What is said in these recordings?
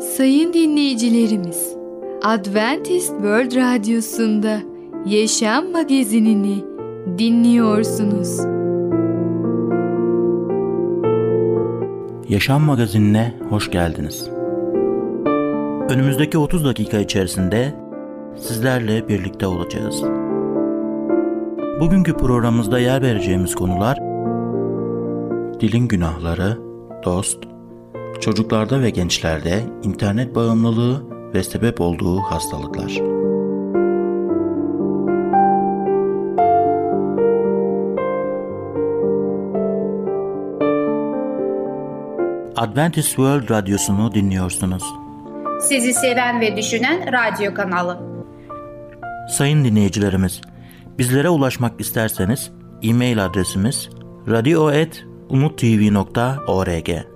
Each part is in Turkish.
Sayın dinleyicilerimiz, Adventist World Radyosu'nda Yaşam Magazinini dinliyorsunuz. Yaşam Magazinine hoş geldiniz. Önümüzdeki 30 dakika içerisinde sizlerle birlikte olacağız. Bugünkü programımızda yer vereceğimiz konular dilin günahları, dost, çocuklarda ve gençlerde internet bağımlılığı ve sebep olduğu hastalıklar. Adventist World Radyosu'nu dinliyorsunuz. Sizi seven ve düşünen radyo kanalı. Sayın dinleyicilerimiz, bizlere ulaşmak isterseniz e-mail adresimiz radio.umutv.org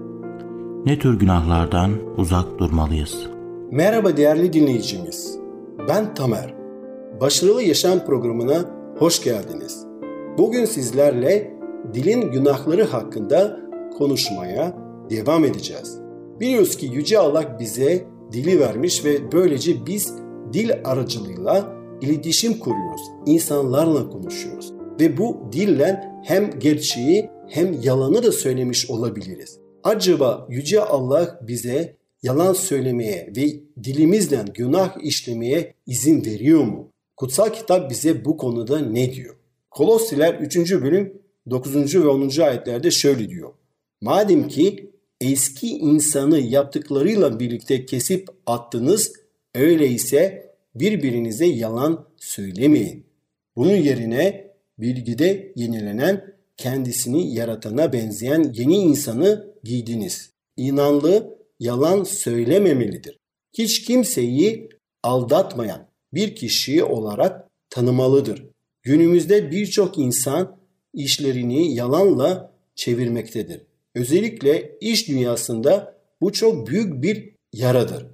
Ne tür günahlardan uzak durmalıyız? Merhaba değerli dinleyicimiz. Ben Tamer. Başarılı Yaşam programına hoş geldiniz. Bugün sizlerle dilin günahları hakkında konuşmaya devam edeceğiz. Biliyoruz ki Yüce Allah bize dili vermiş ve böylece biz dil aracılığıyla iletişim kuruyoruz. İnsanlarla konuşuyoruz. Ve bu dille hem gerçeği hem yalanı da söylemiş olabiliriz. Acaba Yüce Allah bize yalan söylemeye ve dilimizden günah işlemeye izin veriyor mu? Kutsal kitap bize bu konuda ne diyor? Kolosiler 3. bölüm 9. ve 10. ayetlerde şöyle diyor. Madem ki eski insanı yaptıklarıyla birlikte kesip attınız, öyleyse birbirinize yalan söylemeyin. Bunun yerine bilgide yenilenen kendisini yaratana benzeyen yeni insanı giydiniz. İnanlı yalan söylememelidir. Hiç kimseyi aldatmayan bir kişi olarak tanımalıdır. Günümüzde birçok insan işlerini yalanla çevirmektedir. Özellikle iş dünyasında bu çok büyük bir yaradır.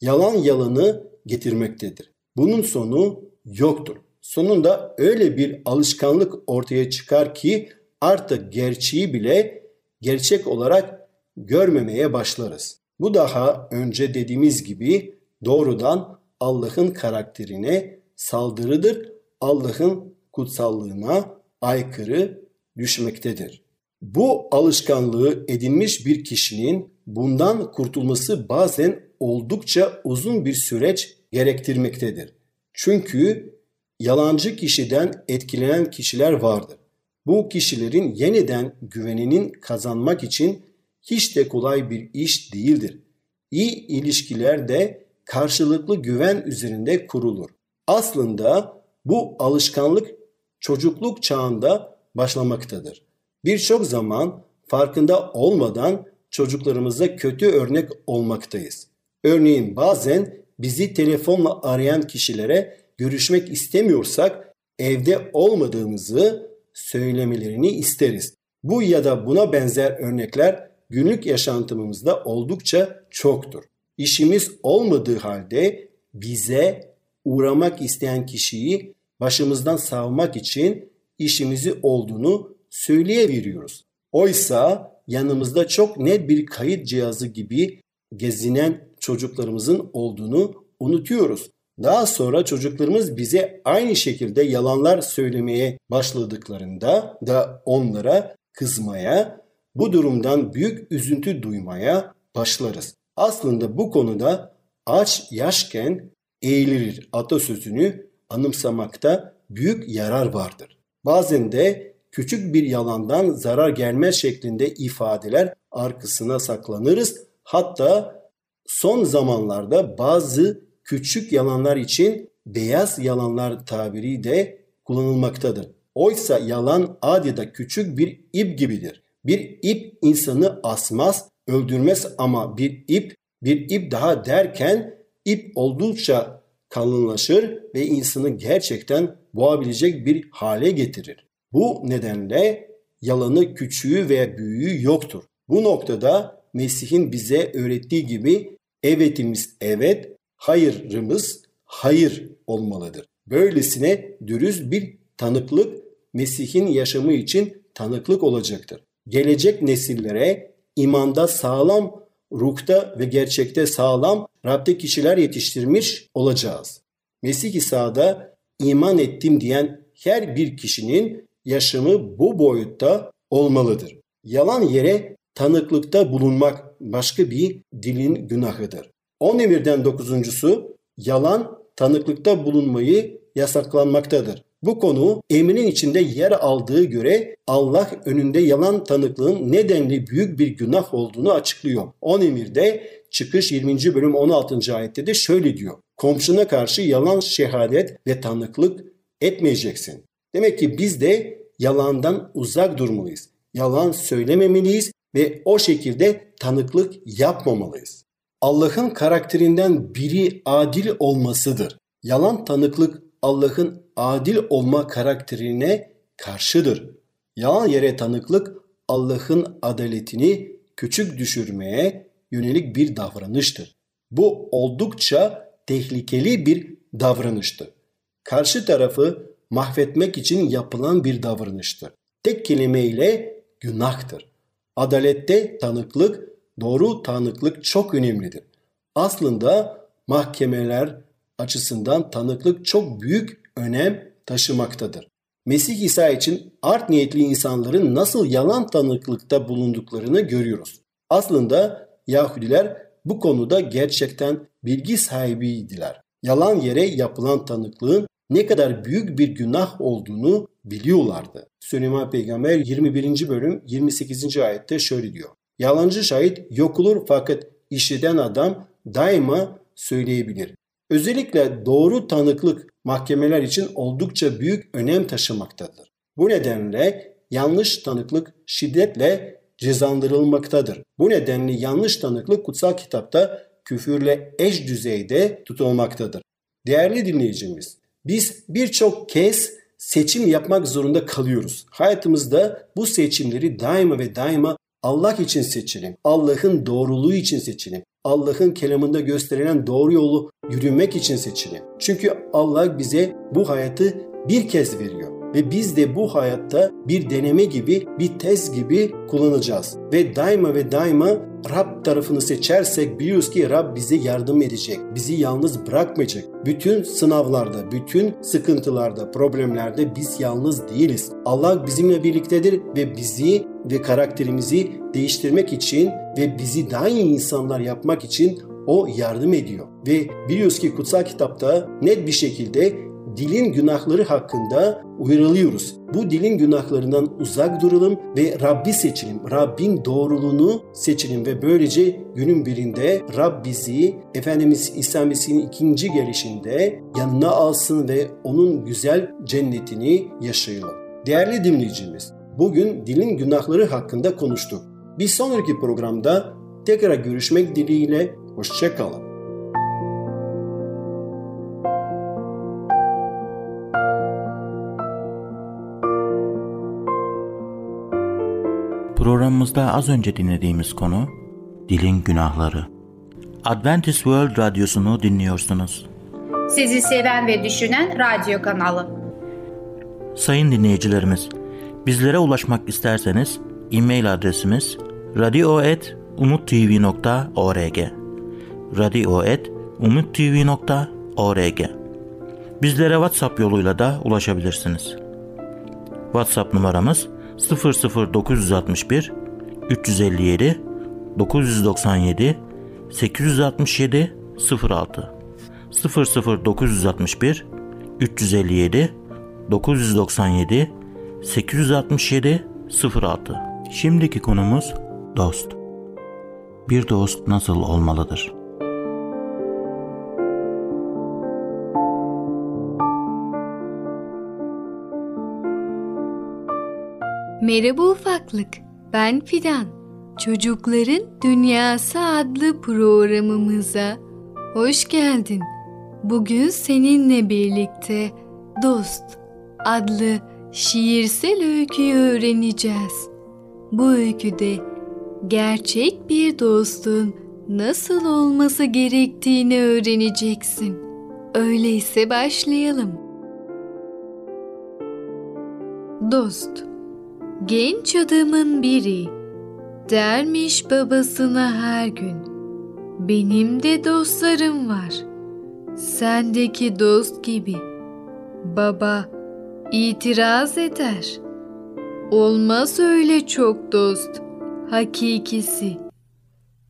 Yalan yalanı getirmektedir. Bunun sonu yoktur. Sonunda öyle bir alışkanlık ortaya çıkar ki artık gerçeği bile gerçek olarak görmemeye başlarız. Bu daha önce dediğimiz gibi doğrudan Allah'ın karakterine saldırıdır. Allah'ın kutsallığına aykırı düşmektedir. Bu alışkanlığı edinmiş bir kişinin bundan kurtulması bazen oldukça uzun bir süreç gerektirmektedir. Çünkü yalancı kişiden etkilenen kişiler vardır. Bu kişilerin yeniden güveninin kazanmak için hiç de kolay bir iş değildir. İyi ilişkiler de karşılıklı güven üzerinde kurulur. Aslında bu alışkanlık çocukluk çağında başlamaktadır. Birçok zaman farkında olmadan çocuklarımıza kötü örnek olmaktayız. Örneğin bazen bizi telefonla arayan kişilere görüşmek istemiyorsak evde olmadığımızı söylemelerini isteriz. Bu ya da buna benzer örnekler günlük yaşantımızda oldukça çoktur. İşimiz olmadığı halde bize uğramak isteyen kişiyi başımızdan savmak için işimizi olduğunu söyleyeveriyoruz. Oysa yanımızda çok net bir kayıt cihazı gibi gezinen çocuklarımızın olduğunu unutuyoruz. Daha sonra çocuklarımız bize aynı şekilde yalanlar söylemeye başladıklarında da onlara kızmaya, bu durumdan büyük üzüntü duymaya başlarız. Aslında bu konuda aç yaşken eğilir atasözünü anımsamakta büyük yarar vardır. Bazen de küçük bir yalandan zarar gelmez şeklinde ifadeler arkasına saklanırız. Hatta son zamanlarda bazı küçük yalanlar için beyaz yalanlar tabiri de kullanılmaktadır. Oysa yalan adeta küçük bir ip gibidir. Bir ip insanı asmaz, öldürmez ama bir ip, bir ip daha derken ip oldukça kalınlaşır ve insanı gerçekten boğabilecek bir hale getirir. Bu nedenle yalanı küçüğü veya büyüğü yoktur. Bu noktada Mesih'in bize öğrettiği gibi evetimiz evet, hayırımız hayır olmalıdır. Böylesine dürüst bir tanıklık Mesih'in yaşamı için tanıklık olacaktır. Gelecek nesillere imanda sağlam, ruhta ve gerçekte sağlam Rab'de kişiler yetiştirmiş olacağız. Mesih İsa'da iman ettim diyen her bir kişinin yaşamı bu boyutta olmalıdır. Yalan yere tanıklıkta bulunmak başka bir dilin günahıdır. 10 emirden dokuzuncusu yalan tanıklıkta bulunmayı yasaklanmaktadır. Bu konu emrin içinde yer aldığı göre Allah önünde yalan tanıklığın nedenli büyük bir günah olduğunu açıklıyor. 10 emirde çıkış 20. bölüm 16. ayette de şöyle diyor. Komşuna karşı yalan şehadet ve tanıklık etmeyeceksin. Demek ki biz de yalandan uzak durmalıyız. Yalan söylememeliyiz ve o şekilde tanıklık yapmamalıyız. Allah'ın karakterinden biri adil olmasıdır. Yalan tanıklık Allah'ın adil olma karakterine karşıdır. Yalan yere tanıklık Allah'ın adaletini küçük düşürmeye yönelik bir davranıştır. Bu oldukça tehlikeli bir davranıştır. Karşı tarafı mahvetmek için yapılan bir davranıştır. Tek kelimeyle günahtır. Adalette tanıklık, doğru tanıklık çok önemlidir. Aslında mahkemeler açısından tanıklık çok büyük önem taşımaktadır. Mesih İsa için art niyetli insanların nasıl yalan tanıklıkta bulunduklarını görüyoruz. Aslında Yahudiler bu konuda gerçekten bilgi sahibiydiler. Yalan yere yapılan tanıklığın ne kadar büyük bir günah olduğunu biliyorlardı. Süleyman Peygamber 21. bölüm 28. ayette şöyle diyor. Yalancı şahit yok olur fakat işiten adam daima söyleyebilir. Özellikle doğru tanıklık mahkemeler için oldukça büyük önem taşımaktadır. Bu nedenle yanlış tanıklık şiddetle cezalandırılmaktadır. Bu nedenle yanlış tanıklık kutsal kitapta küfürle eş düzeyde tutulmaktadır. Değerli dinleyicimiz, biz birçok kez seçim yapmak zorunda kalıyoruz. Hayatımızda bu seçimleri daima ve daima Allah için seçelim. Allah'ın doğruluğu için seçelim. Allah'ın kelamında gösterilen doğru yolu yürümek için seçelim. Çünkü Allah bize bu hayatı bir kez veriyor ve biz de bu hayatta bir deneme gibi, bir test gibi kullanacağız. Ve daima ve daima Rab tarafını seçersek biliyoruz ki Rab bize yardım edecek. Bizi yalnız bırakmayacak. Bütün sınavlarda, bütün sıkıntılarda, problemlerde biz yalnız değiliz. Allah bizimle birliktedir ve bizi ve karakterimizi değiştirmek için ve bizi daha iyi insanlar yapmak için o yardım ediyor. Ve biliyoruz ki kutsal kitapta net bir şekilde dilin günahları hakkında uyarılıyoruz. Bu dilin günahlarından uzak duralım ve Rabbi seçelim. Rabbin doğruluğunu seçelim ve böylece günün birinde Rab bizi Efendimiz İsa Mesih'in ikinci gelişinde yanına alsın ve onun güzel cennetini yaşayalım. Değerli dinleyicimiz, bugün dilin günahları hakkında konuştuk. Bir sonraki programda tekrar görüşmek dileğiyle hoşçakalın. Programımızda az önce dinlediğimiz konu dilin günahları. Adventist World Radyosu'nu dinliyorsunuz. Sizi seven ve düşünen radyo kanalı. Sayın dinleyicilerimiz, bizlere ulaşmak isterseniz e-mail adresimiz radio.umutv.org radio.umutv.org Bizlere WhatsApp yoluyla da ulaşabilirsiniz. WhatsApp numaramız 00961 357 997 867 06 00961 357 997 867 06 Şimdiki konumuz dost. Bir dost nasıl olmalıdır? Merhaba ufaklık, ben Fidan. Çocukların Dünyası adlı programımıza hoş geldin. Bugün seninle birlikte Dost adlı şiirsel öyküyü öğreneceğiz. Bu öyküde gerçek bir dostun nasıl olması gerektiğini öğreneceksin. Öyleyse başlayalım. Dost Genç adamın biri dermiş babasına her gün. Benim de dostlarım var. Sendeki dost gibi. Baba itiraz eder. Olmaz öyle çok dost. Hakikisi.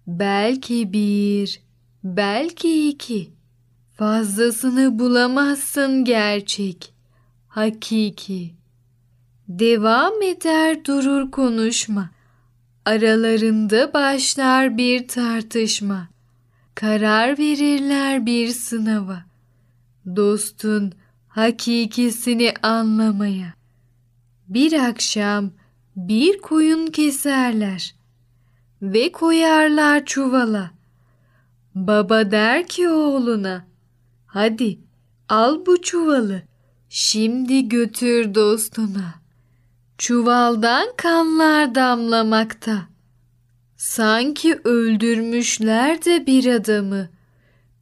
Belki bir, belki iki. Fazlasını bulamazsın gerçek. Hakiki. Devam eder durur konuşma. Aralarında başlar bir tartışma. Karar verirler bir sınava. Dostun hakikisini anlamaya. Bir akşam bir koyun keserler ve koyarlar çuvala. Baba der ki oğluna, hadi al bu çuvalı, şimdi götür dostuna.'' Çuvaldan kanlar damlamakta. Sanki öldürmüşler de bir adamı.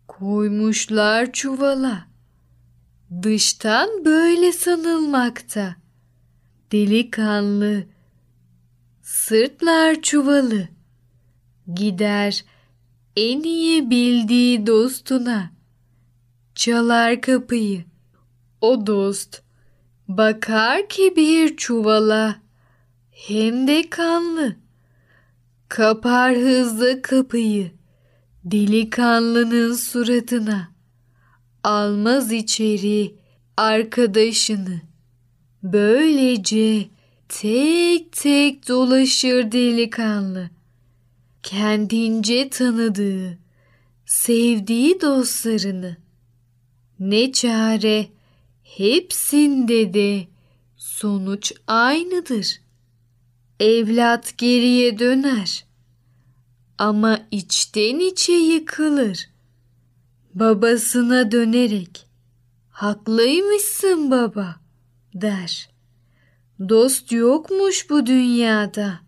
Koymuşlar çuvala. Dıştan böyle sanılmakta. Delikanlı sırtlar çuvalı. Gider en iyi bildiği dostuna. Çalar kapıyı. O dost Bakar ki bir çuvala hem de kanlı. Kapar hızlı kapıyı delikanlının suratına. Almaz içeri arkadaşını. Böylece tek tek dolaşır delikanlı. Kendince tanıdığı, sevdiği dostlarını. Ne çare Hepsinde de sonuç aynıdır. Evlat geriye döner ama içten içe yıkılır. Babasına dönerek haklıymışsın baba der. Dost yokmuş bu dünyada.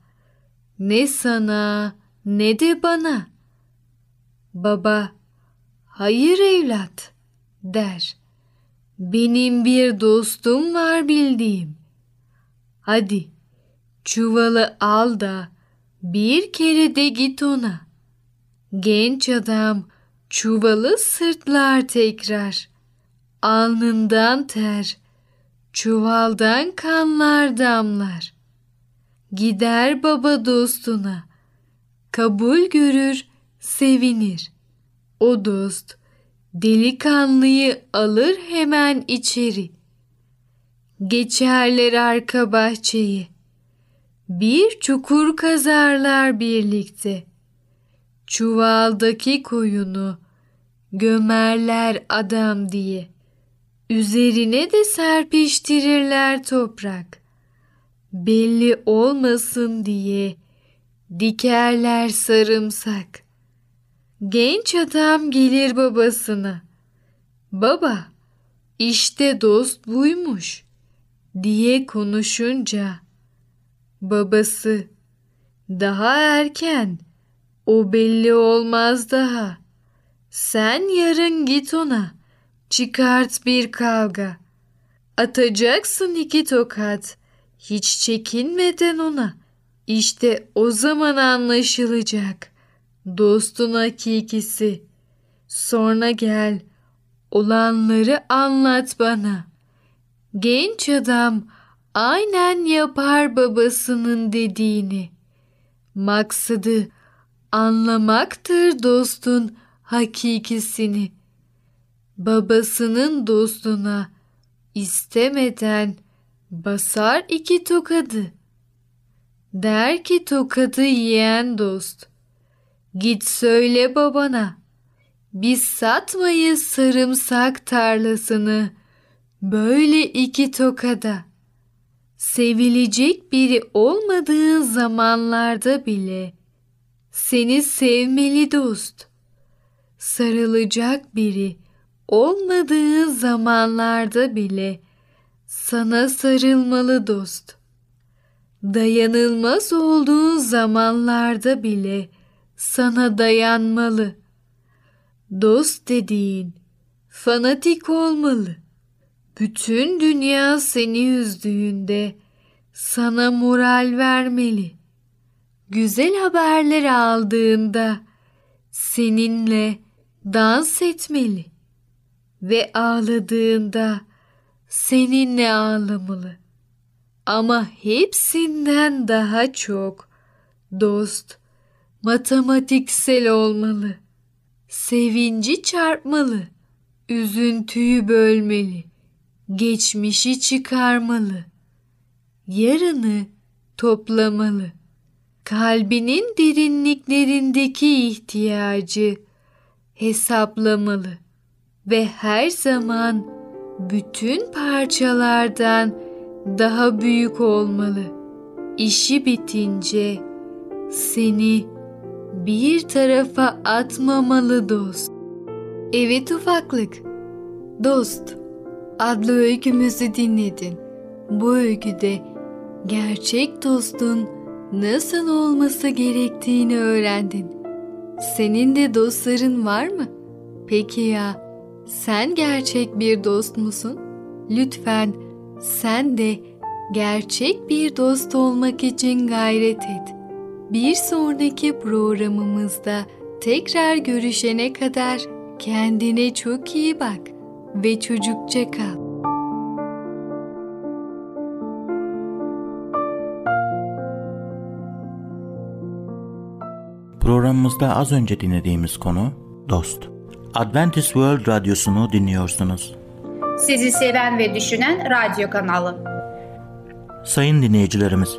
Ne sana ne de bana. Baba hayır evlat der. Benim bir dostum var bildiğim. Hadi çuvalı al da bir kere de git ona. Genç adam çuvalı sırtlar tekrar. Alnından ter, çuvaldan kanlar damlar. Gider baba dostuna, kabul görür, sevinir. O dost Delikanlıyı alır hemen içeri. Geçerler arka bahçeyi. Bir çukur kazarlar birlikte. Çuvaldaki koyunu gömerler adam diye. Üzerine de serpiştirirler toprak. Belli olmasın diye dikerler sarımsak. Genç adam gelir babasına. Baba, işte dost buymuş diye konuşunca babası daha erken o belli olmaz daha. Sen yarın git ona çıkart bir kavga. Atacaksın iki tokat hiç çekinmeden ona. İşte o zaman anlaşılacak.'' Dostun hakikisi. Sonra gel, olanları anlat bana. Genç adam aynen yapar babasının dediğini. Maksadı anlamaktır dostun hakikisini. Babasının dostuna istemeden basar iki tokadı. Der ki tokadı yiyen dost.'' Git söyle babana. Biz satmayız sarımsak tarlasını. Böyle iki tokada. Sevilecek biri olmadığın zamanlarda bile seni sevmeli dost. sarılacak biri olmadığı zamanlarda bile sana sarılmalı dost. Dayanılmaz olduğu zamanlarda bile sana dayanmalı. Dost dediğin fanatik olmalı. Bütün dünya seni üzdüğünde sana moral vermeli. Güzel haberler aldığında seninle dans etmeli ve ağladığında seninle ağlamalı. Ama hepsinden daha çok dost matematiksel olmalı. Sevinci çarpmalı, üzüntüyü bölmeli, geçmişi çıkarmalı, yarını toplamalı. Kalbinin derinliklerindeki ihtiyacı hesaplamalı ve her zaman bütün parçalardan daha büyük olmalı. İşi bitince seni bir tarafa atmamalı dost. Evet ufaklık. Dost adlı öykümüzü dinledin. Bu öyküde gerçek dostun nasıl olması gerektiğini öğrendin. Senin de dostların var mı? Peki ya sen gerçek bir dost musun? Lütfen sen de gerçek bir dost olmak için gayret et. Bir sonraki programımızda tekrar görüşene kadar kendine çok iyi bak ve çocukça kal. Programımızda az önce dinlediğimiz konu dost. Adventist World Radyosu'nu dinliyorsunuz. Sizi seven ve düşünen radyo kanalı. Sayın dinleyicilerimiz,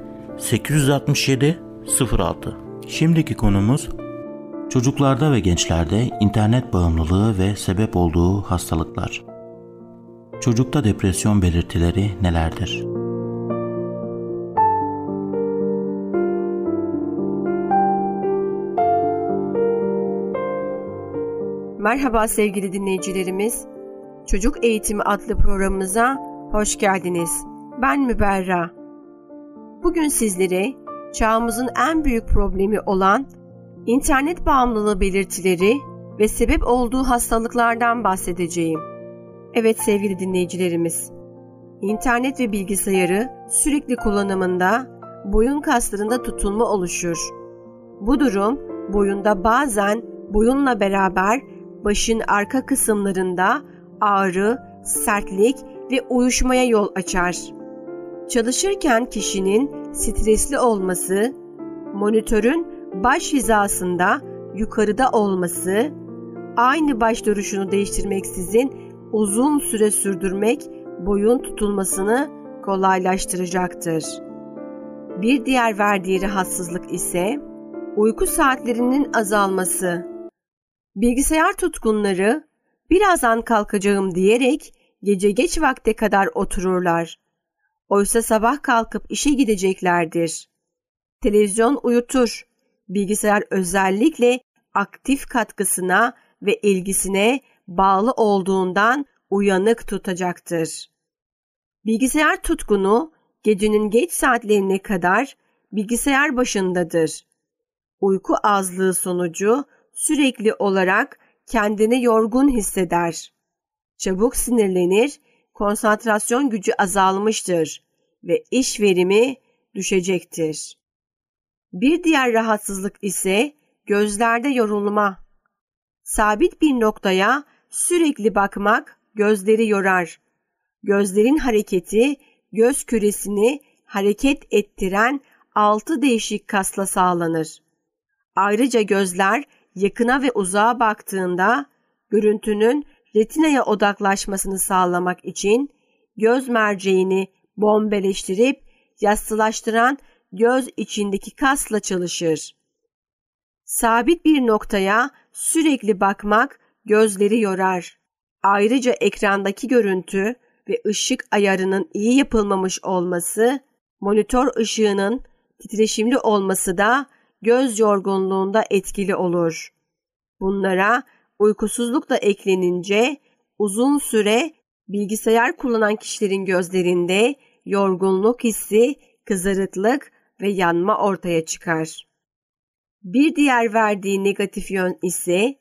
867 06 Şimdiki konumuz çocuklarda ve gençlerde internet bağımlılığı ve sebep olduğu hastalıklar. Çocukta depresyon belirtileri nelerdir? Merhaba sevgili dinleyicilerimiz. Çocuk Eğitimi adlı programımıza hoş geldiniz. Ben Müberra. Bugün sizlere çağımızın en büyük problemi olan internet bağımlılığı belirtileri ve sebep olduğu hastalıklardan bahsedeceğim. Evet sevgili dinleyicilerimiz. İnternet ve bilgisayarı sürekli kullanımında boyun kaslarında tutulma oluşur. Bu durum boyunda bazen boyunla beraber başın arka kısımlarında ağrı, sertlik ve uyuşmaya yol açar. Çalışırken kişinin stresli olması, monitörün baş hizasında yukarıda olması, aynı baş duruşunu değiştirmeksizin uzun süre sürdürmek boyun tutulmasını kolaylaştıracaktır. Bir diğer verdiği rahatsızlık ise uyku saatlerinin azalması. Bilgisayar tutkunları birazdan kalkacağım diyerek gece geç vakte kadar otururlar. Oysa sabah kalkıp işe gideceklerdir. Televizyon uyutur. Bilgisayar özellikle aktif katkısına ve ilgisine bağlı olduğundan uyanık tutacaktır. Bilgisayar tutkunu gecenin geç saatlerine kadar bilgisayar başındadır. Uyku azlığı sonucu sürekli olarak kendini yorgun hisseder. Çabuk sinirlenir, konsantrasyon gücü azalmıştır ve iş verimi düşecektir. Bir diğer rahatsızlık ise gözlerde yorulma. Sabit bir noktaya sürekli bakmak gözleri yorar. Gözlerin hareketi göz küresini hareket ettiren altı değişik kasla sağlanır. Ayrıca gözler yakına ve uzağa baktığında görüntünün retinaya odaklaşmasını sağlamak için göz merceğini bombeleştirip yassılaştıran göz içindeki kasla çalışır. Sabit bir noktaya sürekli bakmak gözleri yorar. Ayrıca ekrandaki görüntü ve ışık ayarının iyi yapılmamış olması, monitör ışığının titreşimli olması da göz yorgunluğunda etkili olur. Bunlara uykusuzluk da eklenince uzun süre bilgisayar kullanan kişilerin gözlerinde yorgunluk hissi, kızarıklık ve yanma ortaya çıkar. Bir diğer verdiği negatif yön ise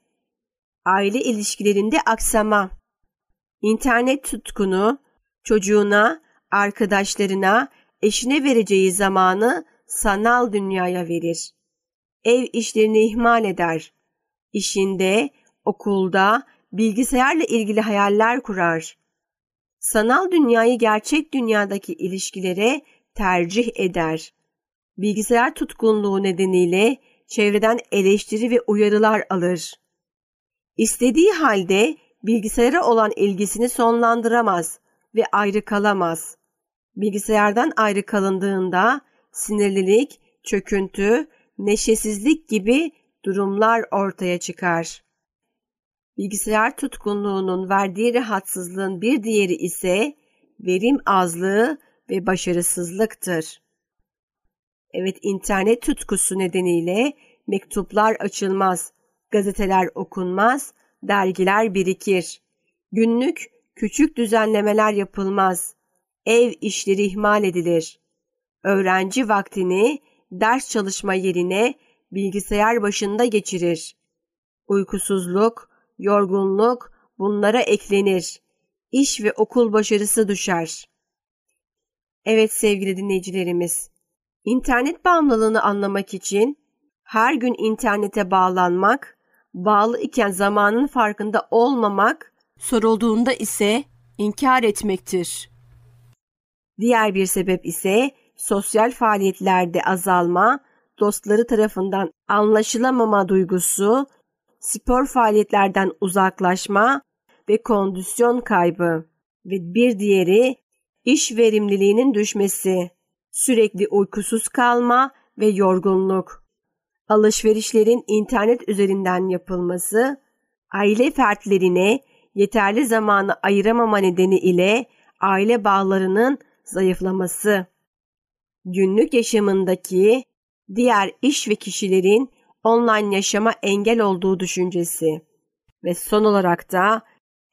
aile ilişkilerinde aksama. İnternet tutkunu çocuğuna, arkadaşlarına, eşine vereceği zamanı sanal dünyaya verir. Ev işlerini ihmal eder. İşinde, okulda, bilgisayarla ilgili hayaller kurar. Sanal dünyayı gerçek dünyadaki ilişkilere tercih eder. Bilgisayar tutkunluğu nedeniyle çevreden eleştiri ve uyarılar alır. İstediği halde bilgisayara olan ilgisini sonlandıramaz ve ayrı kalamaz. Bilgisayardan ayrı kalındığında sinirlilik, çöküntü, neşesizlik gibi durumlar ortaya çıkar. Bilgisayar tutkunluğunun verdiği rahatsızlığın bir diğeri ise verim azlığı ve başarısızlıktır. Evet internet tutkusu nedeniyle mektuplar açılmaz, gazeteler okunmaz, dergiler birikir. Günlük küçük düzenlemeler yapılmaz. Ev işleri ihmal edilir. Öğrenci vaktini ders çalışma yerine bilgisayar başında geçirir. Uykusuzluk, yorgunluk bunlara eklenir. İş ve okul başarısı düşer. Evet sevgili dinleyicilerimiz, internet bağımlılığını anlamak için her gün internete bağlanmak, bağlı iken zamanın farkında olmamak, sorulduğunda ise inkar etmektir. Diğer bir sebep ise sosyal faaliyetlerde azalma, dostları tarafından anlaşılamama duygusu, spor faaliyetlerden uzaklaşma ve kondisyon kaybı ve bir diğeri iş verimliliğinin düşmesi, sürekli uykusuz kalma ve yorgunluk. Alışverişlerin internet üzerinden yapılması, aile fertlerine yeterli zamanı ayıramama nedeni ile aile bağlarının zayıflaması. Günlük yaşamındaki diğer iş ve kişilerin online yaşama engel olduğu düşüncesi ve son olarak da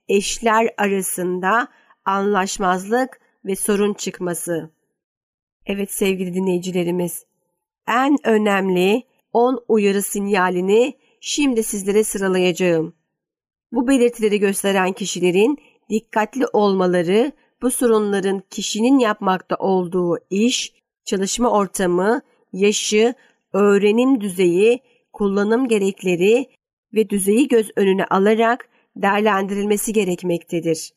eşler arasında anlaşmazlık ve sorun çıkması. Evet sevgili dinleyicilerimiz, en önemli 10 uyarı sinyalini şimdi sizlere sıralayacağım. Bu belirtileri gösteren kişilerin dikkatli olmaları bu sorunların kişinin yapmakta olduğu iş, çalışma ortamı, yaşı, öğrenim düzeyi, kullanım gerekleri ve düzeyi göz önüne alarak değerlendirilmesi gerekmektedir.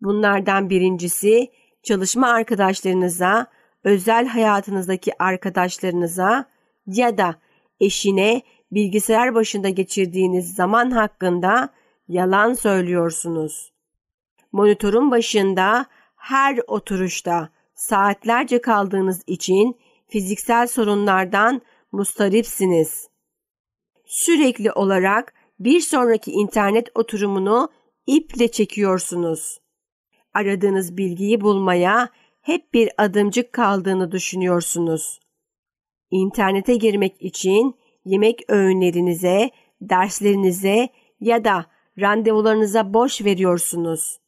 Bunlardan birincisi çalışma arkadaşlarınıza, özel hayatınızdaki arkadaşlarınıza ya da eşine bilgisayar başında geçirdiğiniz zaman hakkında yalan söylüyorsunuz. Monitörün başında her oturuşta saatlerce kaldığınız için fiziksel sorunlardan mustaripsiniz. Sürekli olarak bir sonraki internet oturumunu iple çekiyorsunuz. Aradığınız bilgiyi bulmaya hep bir adımcık kaldığını düşünüyorsunuz. İnternete girmek için yemek öğünlerinize, derslerinize ya da randevularınıza boş veriyorsunuz.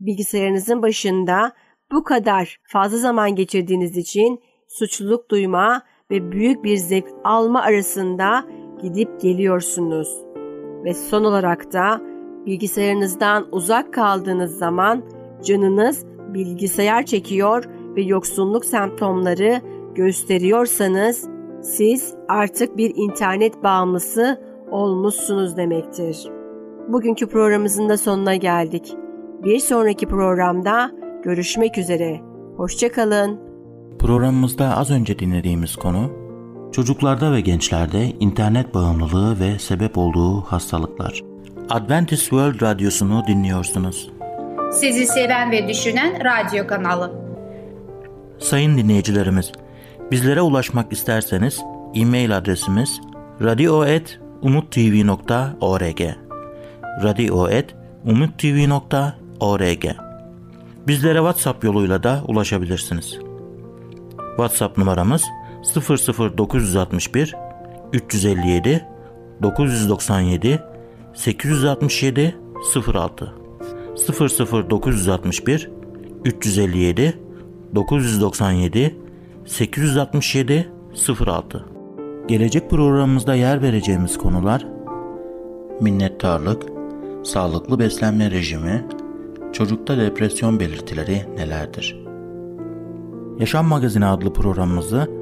Bilgisayarınızın başında bu kadar fazla zaman geçirdiğiniz için suçluluk duyma ve büyük bir zevk alma arasında gidip geliyorsunuz. Ve son olarak da bilgisayarınızdan uzak kaldığınız zaman canınız bilgisayar çekiyor ve yoksunluk semptomları gösteriyorsanız siz artık bir internet bağımlısı olmuşsunuz demektir. Bugünkü programımızın da sonuna geldik. Bir sonraki programda görüşmek üzere. Hoşçakalın. Programımızda az önce dinlediğimiz konu çocuklarda ve gençlerde internet bağımlılığı ve sebep olduğu hastalıklar. Adventist World Radyosu'nu dinliyorsunuz. Sizi seven ve düşünen radyo kanalı. Sayın dinleyicilerimiz, bizlere ulaşmak isterseniz e-mail adresimiz radio.umutv.org radio.umutv.org Bizlere WhatsApp yoluyla da ulaşabilirsiniz. WhatsApp numaramız 00961 357 997 867 06 00961 357 997 867 06 Gelecek programımızda yer vereceğimiz konular minnettarlık, sağlıklı beslenme rejimi, çocukta depresyon belirtileri nelerdir? Yaşam Magazini adlı programımızı